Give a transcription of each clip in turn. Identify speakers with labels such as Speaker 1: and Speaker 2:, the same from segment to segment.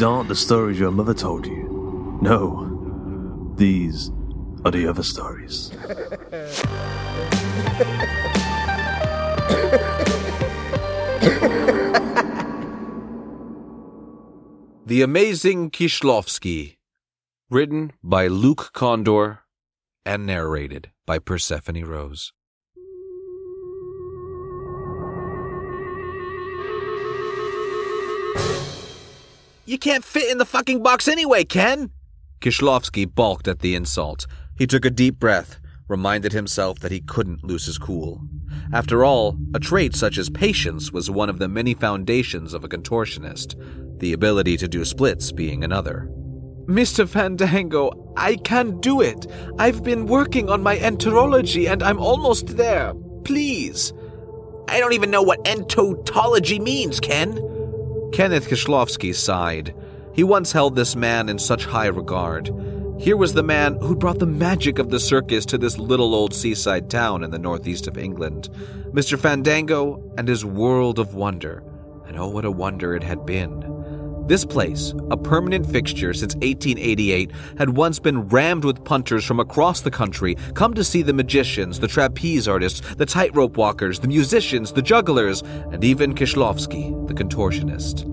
Speaker 1: These aren't the stories your mother told you. No, these are the other stories.
Speaker 2: The Amazing Kieslowski, written by Luke Kondor and narrated by Persephone Rose. You can't fit in the fucking box anyway, Ken! Kieslowski balked at the insult. He took a deep breath, reminded himself that he couldn't lose his cool. After all, a trait such as patience was one of the many foundations of a contortionist, the ability to do splits being another. Mr. Fandango, I can do it. I've been working on my enterology and I'm almost there. Please. I don't even know what entotology means, Ken. Kenneth Kieslowski sighed. He once held this man in such high regard. Here was the man who brought the magic of the circus to this little old seaside town in the northeast of England. Mr. Fandango and his world of wonder. And oh, what a wonder it had been. This place, a permanent fixture since 1888, had once been rammed with punters from across the country, come to see the magicians, the trapeze artists, the tightrope walkers, the musicians, the jugglers, and even Kieslowski, the contortionist.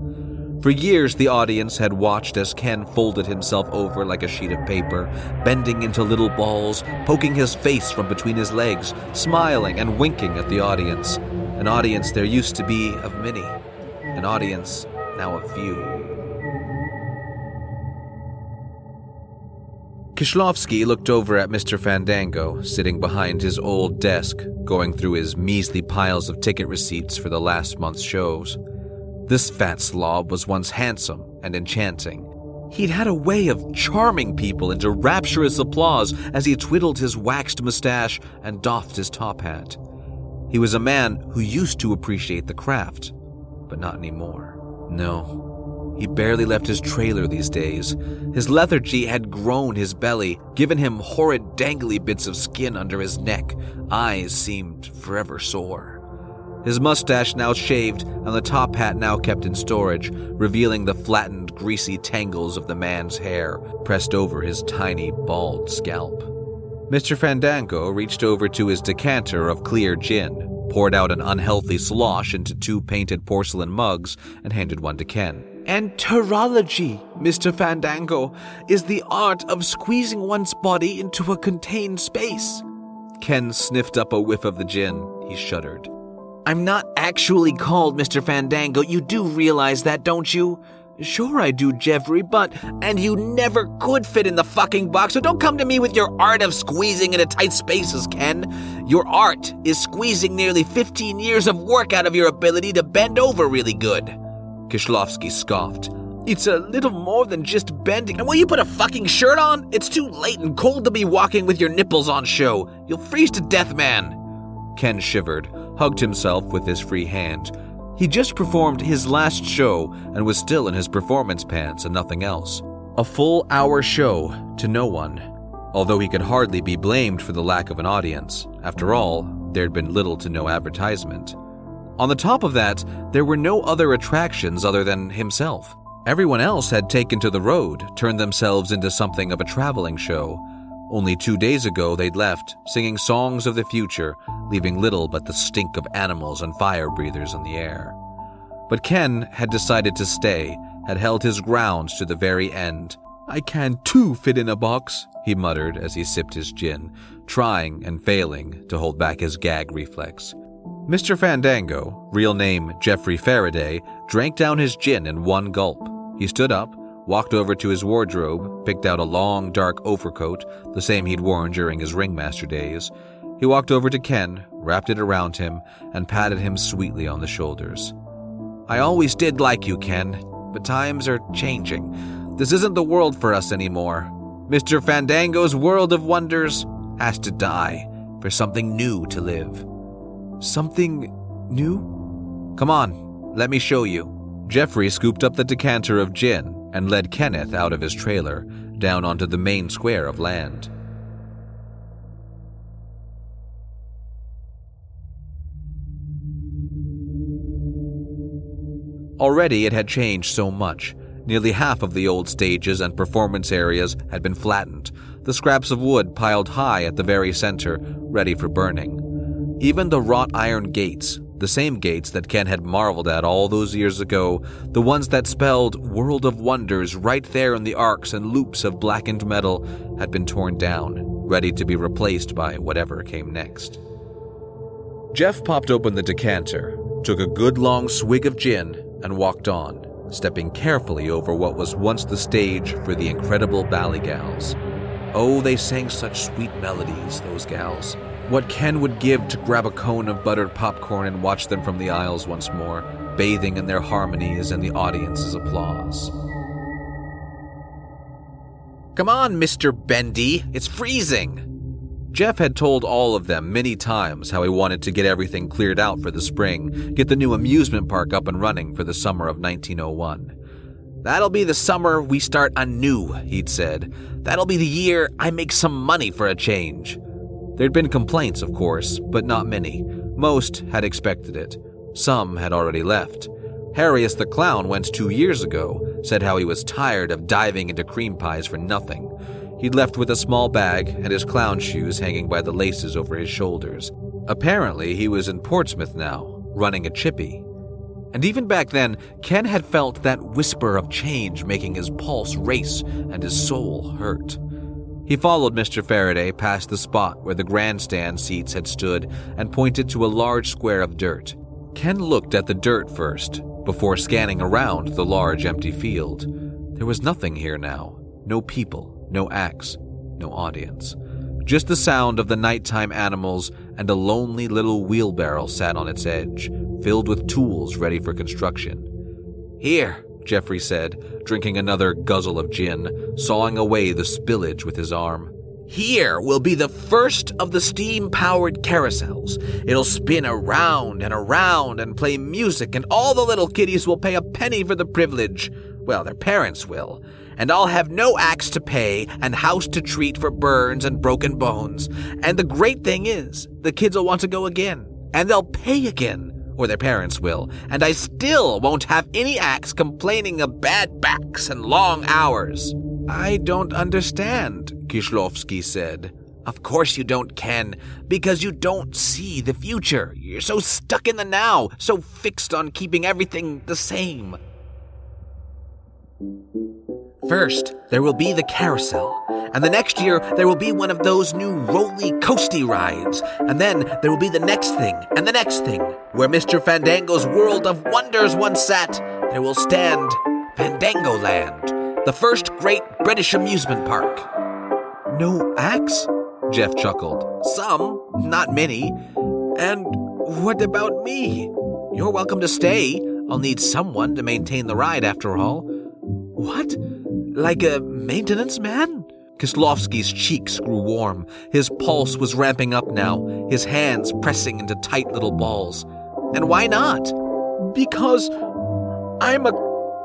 Speaker 2: For years, the audience had watched as Ken folded himself over like a sheet of paper, bending into little balls, poking his face from between his legs, smiling and winking at the audience. An audience there used to be of many, an audience now of few. Kieslowski looked over at Mr. Fandango, sitting behind his old desk, going through his measly piles of ticket receipts for the last month's shows. This fat slob was once handsome and enchanting. He'd had a way of charming people into rapturous applause as he twiddled his waxed mustache and doffed his top hat. He was a man who used to appreciate the craft, but not anymore. No, he barely left his trailer these days. His lethargy had grown his belly, given him horrid dangly bits of skin under his neck. Eyes seemed forever sore. His mustache now shaved, and the top hat now kept in storage, revealing the flattened, greasy tangles of the man's hair pressed over his tiny, bald scalp. Mr. Fandango reached over to his decanter of clear gin, poured out an unhealthy slosh into two painted porcelain mugs, and handed one to Ken. Enterology, Mr. Fandango, is the art of squeezing one's body into a contained space. Ken sniffed up a whiff of the gin. He shuddered. I'm not actually called Mr. Fandango. You do realize that, don't you? Sure, I do, Jeffrey, but. And you never could fit in the fucking box, so don't come to me with your art of squeezing into tight spaces, Ken. Your art is squeezing nearly 15 years of work out of your ability to bend over really good. Kieslowski scoffed. It's a little more than just bending. And will you put a fucking shirt on? It's too late and cold to be walking with your nipples on show. You'll freeze to death, man. Ken shivered, hugged himself with his free hand. He just performed his last show and was still in his performance pants and nothing else. A full hour show to no one, although he could hardly be blamed for the lack of an audience. After all, there'd been little to no advertisement. On the top of that, there were no other attractions other than himself. Everyone else had taken to the road, turned themselves into something of a traveling show. Only two days ago, they'd left, singing songs of the future, leaving little but the stink of animals and fire breathers in the air. But Ken had decided to stay, had held his ground to the very end. I can too fit in a box, he muttered as he sipped his gin, trying and failing to hold back his gag reflex. Mr. Fandango, real name Jeffrey Faraday, drank down his gin in one gulp. He stood up, walked over to his wardrobe, picked out a long, dark overcoat, the same he'd worn during his ringmaster days. He walked over to Ken, wrapped it around him, and patted him sweetly on the shoulders. I always did like you, Ken, but times are changing. This isn't the world for us anymore. Mr. Fandango's world of wonders has to die for something new to live. Something new? Come on, let me show you. Jeffrey scooped up the decanter of gin and led Kenneth out of his trailer, down onto the main square of land. Already it had changed so much. Nearly half of the old stages and performance areas had been flattened, the scraps of wood piled high at the very center, ready for burning. Even the wrought iron gates, the same gates that Ken had marveled at all those years ago, the ones that spelled World of Wonders right there in the arcs and loops of blackened metal, had been torn down, ready to be replaced by whatever came next. Jeff popped open the decanter, took a good long swig of gin, and walked on, stepping carefully over what was once the stage for the incredible Ballet Gals. Oh, they sang such sweet melodies, those gals. What Ken would give to grab a cone of buttered popcorn and watch them from the aisles once more, bathing in their harmonies and the audience's applause. Come on, Mr. Bendy, it's freezing! Jeff had told all of them many times how he wanted to get everything cleared out for the spring, get the new amusement park up and running for the summer of 1901. That'll be the summer we start anew, he'd said. That'll be the year I make some money for a change. There'd been complaints, of course, but not many. Most had expected it. Some had already left. Harrius the Clown went two years ago, said how he was tired of diving into cream pies for nothing. He'd left with a small bag and his clown shoes hanging by the laces over his shoulders. Apparently, he was in Portsmouth now, running a chippy. And even back then, Ken had felt that whisper of change making his pulse race and his soul hurt. He followed Mr. Faraday past the spot where the grandstand seats had stood and pointed to a large square of dirt. Ken looked at the dirt first, before scanning around the large empty field. There was nothing here now no people, no acts, no audience. Just the sound of the nighttime animals and a lonely little wheelbarrow sat on its edge, filled with tools ready for construction. Here, Jeffrey said, drinking another guzzle of gin, sawing away the spillage with his arm. Here will be the first of the steam powered carousels. It'll spin around and around and play music, and all the little kiddies will pay a penny for the privilege. Well, their parents will and I'll have no axe to pay and house to treat for burns and broken bones. And the great thing is, the kids will want to go again, and they'll pay again, or their parents will, and I still won't have any acts complaining of bad backs and long hours. I don't understand, Kieslowski said. Of course you don't, Ken, because you don't see the future. You're so stuck in the now, so fixed on keeping everything the same. First, there will be the carousel. And the next year, there will be one of those new roly coasty rides. And then there will be the next thing, and the next thing. Where Mr. Fandango's World of Wonders once sat, there will stand Fandango Land, the first great British amusement park. No acts? Jeff chuckled. Some, not many. And what about me? You're welcome to stay. I'll need someone to maintain the ride after all. What? Like a maintenance man? Kieslowski's cheeks grew warm. His pulse was ramping up now, his hands pressing into tight little balls. And why not? Because I'm a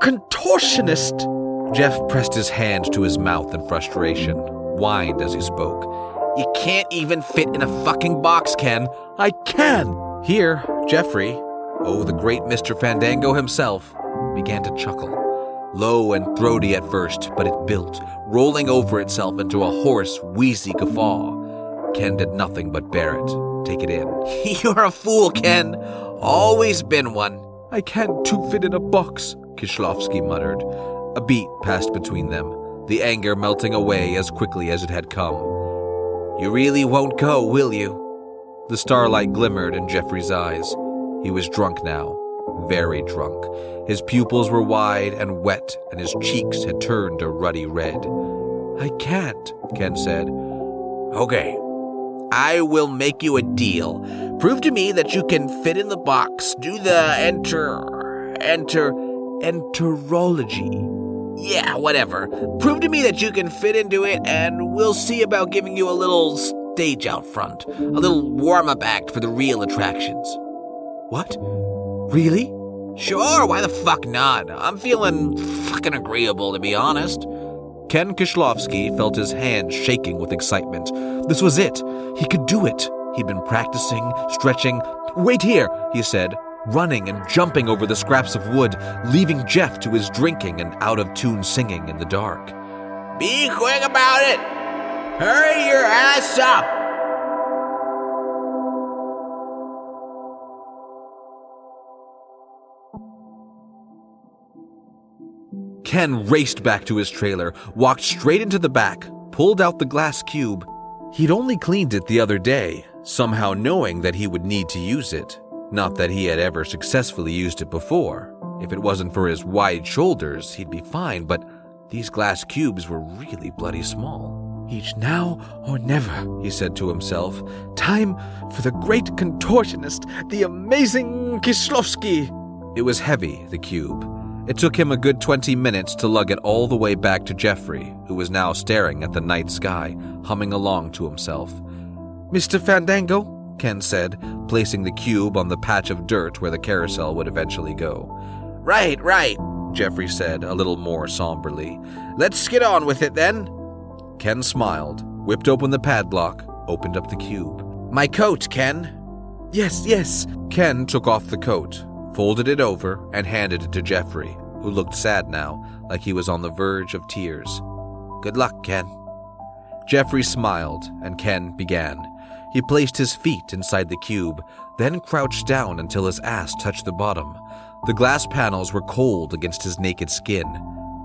Speaker 2: contortionist. Jeff pressed his hand to his mouth in frustration, whined as he spoke. You can't even fit in a fucking box, Ken. I can. Here, Jeffrey, oh, the great Mr. Fandango himself, began to chuckle. Low and throaty at first, but it built, rolling over itself into a hoarse, wheezy guffaw. Ken did nothing but bear it, take it in. You're a fool, Ken. Always been one. I can't too fit in a box, Kieslowski muttered. A beat passed between them, the anger melting away as quickly as it had come. You really won't go, will you? The starlight glimmered in Jeffrey's eyes. He was drunk now, very drunk. His pupils were wide and wet, and his cheeks had turned a ruddy red. I can't, Ken said. Okay. I will make you a deal. Prove to me that you can fit in the box. Do the enter. enter. enterology. Yeah, whatever. Prove to me that you can fit into it, and we'll see about giving you a little stage out front. A little warm up act for the real attractions. What? Really? Sure, why the fuck not? I'm feeling fucking agreeable, to be honest. Ken Kieslowski felt his hands shaking with excitement. This was it. He could do it. He'd been practicing, stretching. Wait here, he said, running and jumping over the scraps of wood, leaving Jeff to his drinking and out of tune singing in the dark. Be quick about it! Hurry your ass up! Ken raced back to his trailer, walked straight into the back, pulled out the glass cube. He'd only cleaned it the other day, somehow knowing that he would need to use it. Not that he had ever successfully used it before. If it wasn't for his wide shoulders, he'd be fine, but these glass cubes were really bloody small. Each now or never, he said to himself. Time for the great contortionist, the amazing Kieslowski. It was heavy, the cube, it took him a good 20 minutes to lug it all the way back to Jeffrey, who was now staring at the night sky, humming along to himself. Mr. Fandango, Ken said, placing the cube on the patch of dirt where the carousel would eventually go. Right, right, Jeffrey said, a little more somberly. Let's get on with it then. Ken smiled, whipped open the padlock, opened up the cube. My coat, Ken. Yes, yes. Ken took off the coat, folded it over, and handed it to Jeffrey, who looked sad now, like he was on the verge of tears. Good luck, Ken. Jeffrey smiled, and Ken began. He placed his feet inside the cube, then crouched down until his ass touched the bottom. The glass panels were cold against his naked skin.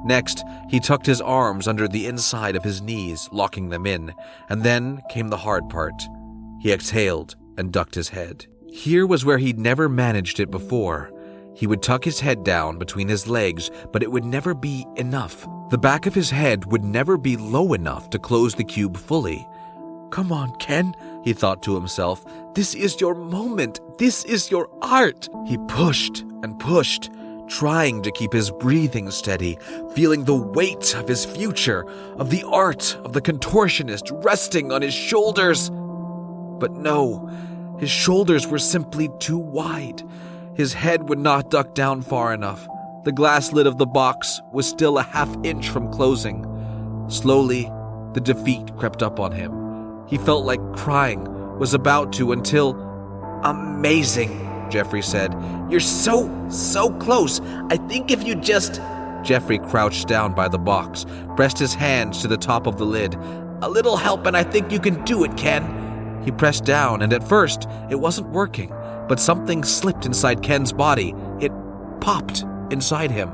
Speaker 2: Next, he tucked his arms under the inside of his knees, locking them in, and then came the hard part. He exhaled and ducked his head. Here was where he'd never managed it before. He would tuck his head down between his legs, but it would never be enough. The back of his head would never be low enough to close the cube fully. Come on, Ken, he thought to himself. This is your moment. This is your art. He pushed and pushed, trying to keep his breathing steady, feeling the weight of his future, of the art of the contortionist resting on his shoulders. But no, his shoulders were simply too wide. His head would not duck down far enough. The glass lid of the box was still a half inch from closing. Slowly, the defeat crept up on him. He felt like crying, was about to until. Amazing, Jeffrey said. You're so, so close. I think if you just. Jeffrey crouched down by the box, pressed his hands to the top of the lid. A little help, and I think you can do it, Ken. He pressed down, and at first, it wasn't working, but something slipped inside Ken's body. It popped inside him,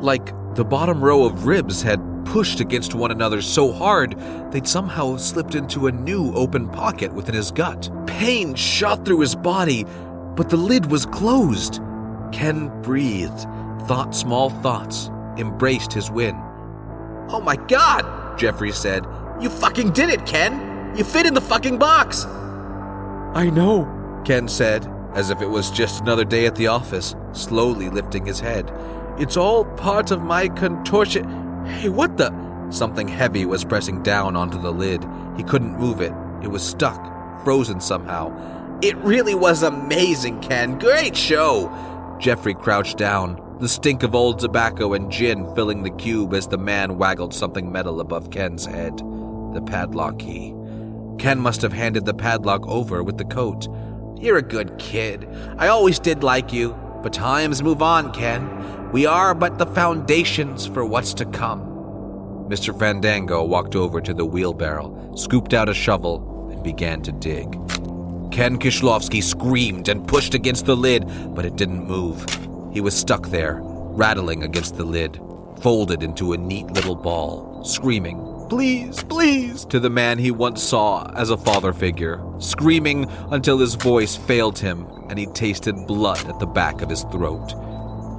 Speaker 2: like the bottom row of ribs had pushed against one another so hard they'd somehow slipped into a new open pocket within his gut. Pain shot through his body, but the lid was closed. Ken breathed, thought small thoughts, embraced his win. Oh my god, Jeffrey said. You fucking did it, Ken! You fit in the fucking box! I know, Ken said, as if it was just another day at the office, slowly lifting his head. It's all part of my contortion. Hey, what the? Something heavy was pressing down onto the lid. He couldn't move it. It was stuck, frozen somehow. It really was amazing, Ken. Great show! Jeffrey crouched down, the stink of old tobacco and gin filling the cube as the man waggled something metal above Ken's head. The padlock key. Ken must have handed the padlock over with the coat. You're a good kid. I always did like you. But times move on, Ken. We are but the foundations for what's to come. Mr. Fandango walked over to the wheelbarrow, scooped out a shovel, and began to dig. Ken Kieslowski screamed and pushed against the lid, but it didn't move. He was stuck there, rattling against the lid, folded into a neat little ball, screaming, Please, please, to the man he once saw as a father figure, screaming until his voice failed him and he tasted blood at the back of his throat.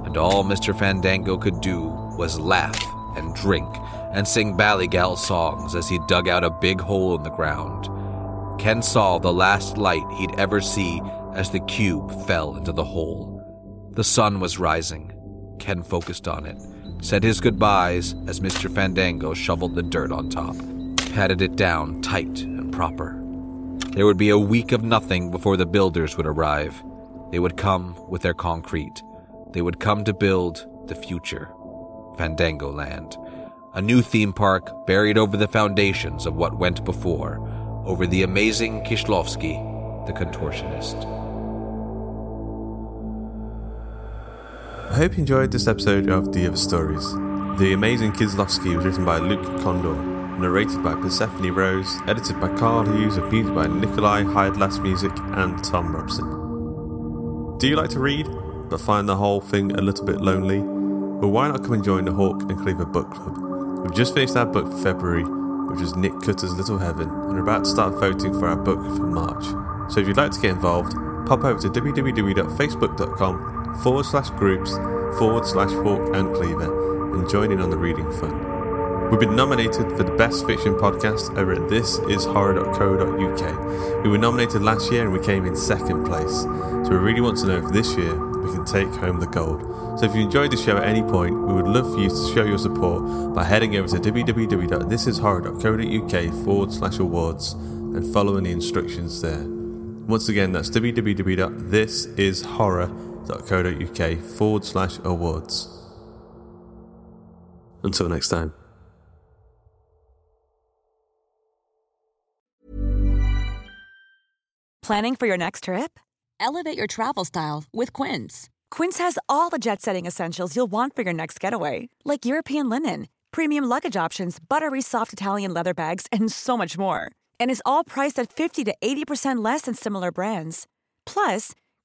Speaker 2: And all Mr. Fandango could do was laugh and drink and sing Ballygal songs as he dug out a big hole in the ground. Ken saw the last light he'd ever see as the cube fell into the hole. The sun was rising. Ken focused on it said his goodbyes as Mr. Fandango shoveled the dirt on top, patted it down tight and proper. There would be a week of nothing before the builders would arrive. They would come with their concrete. They would come to build the future. Fandango Land. A new theme park buried over the foundations of what went before, over the amazing Kieslowski, the contortionist.
Speaker 3: I hope you enjoyed this episode of The Other Stories. The Amazing Kieslowski was written by Luke Kondor, narrated by Persephone Rose, edited by Karl Hughes, and music by Nicolai Heidlas Music and Thom Robson. Do you like to read, but find the whole thing a little bit lonely? Well, why not come and join the Hawk and Cleaver Book Club? We've just finished our book for February, which is Nick Cutter's Little Heaven, and we're about to start voting for our book for March. So if you'd like to get involved, pop over to www.facebook.com forward slash groups forward slash Hawk and Cleaver and join in on the reading fun. We've been nominated for the Best Fiction Podcast over at thisishorror.co.uk. We were nominated last year and we came in second place. So we really want to know if this year we can take home the gold. So if you enjoyed the show at any point, we would love for you to show your support by heading over to www.thisishorror.co.uk forward slash awards and following the instructions there. Once again, that's www.thisishorror.co.uk www.co.uk forward slash awards. Until next time.
Speaker 4: Planning for your next trip? Elevate your travel style with Quince. Quince has all the jet setting essentials you'll want for your next getaway, like European linen, premium luggage options, buttery soft Italian leather bags, and so much more. And is all priced at 50 to 80% less than similar brands. Plus,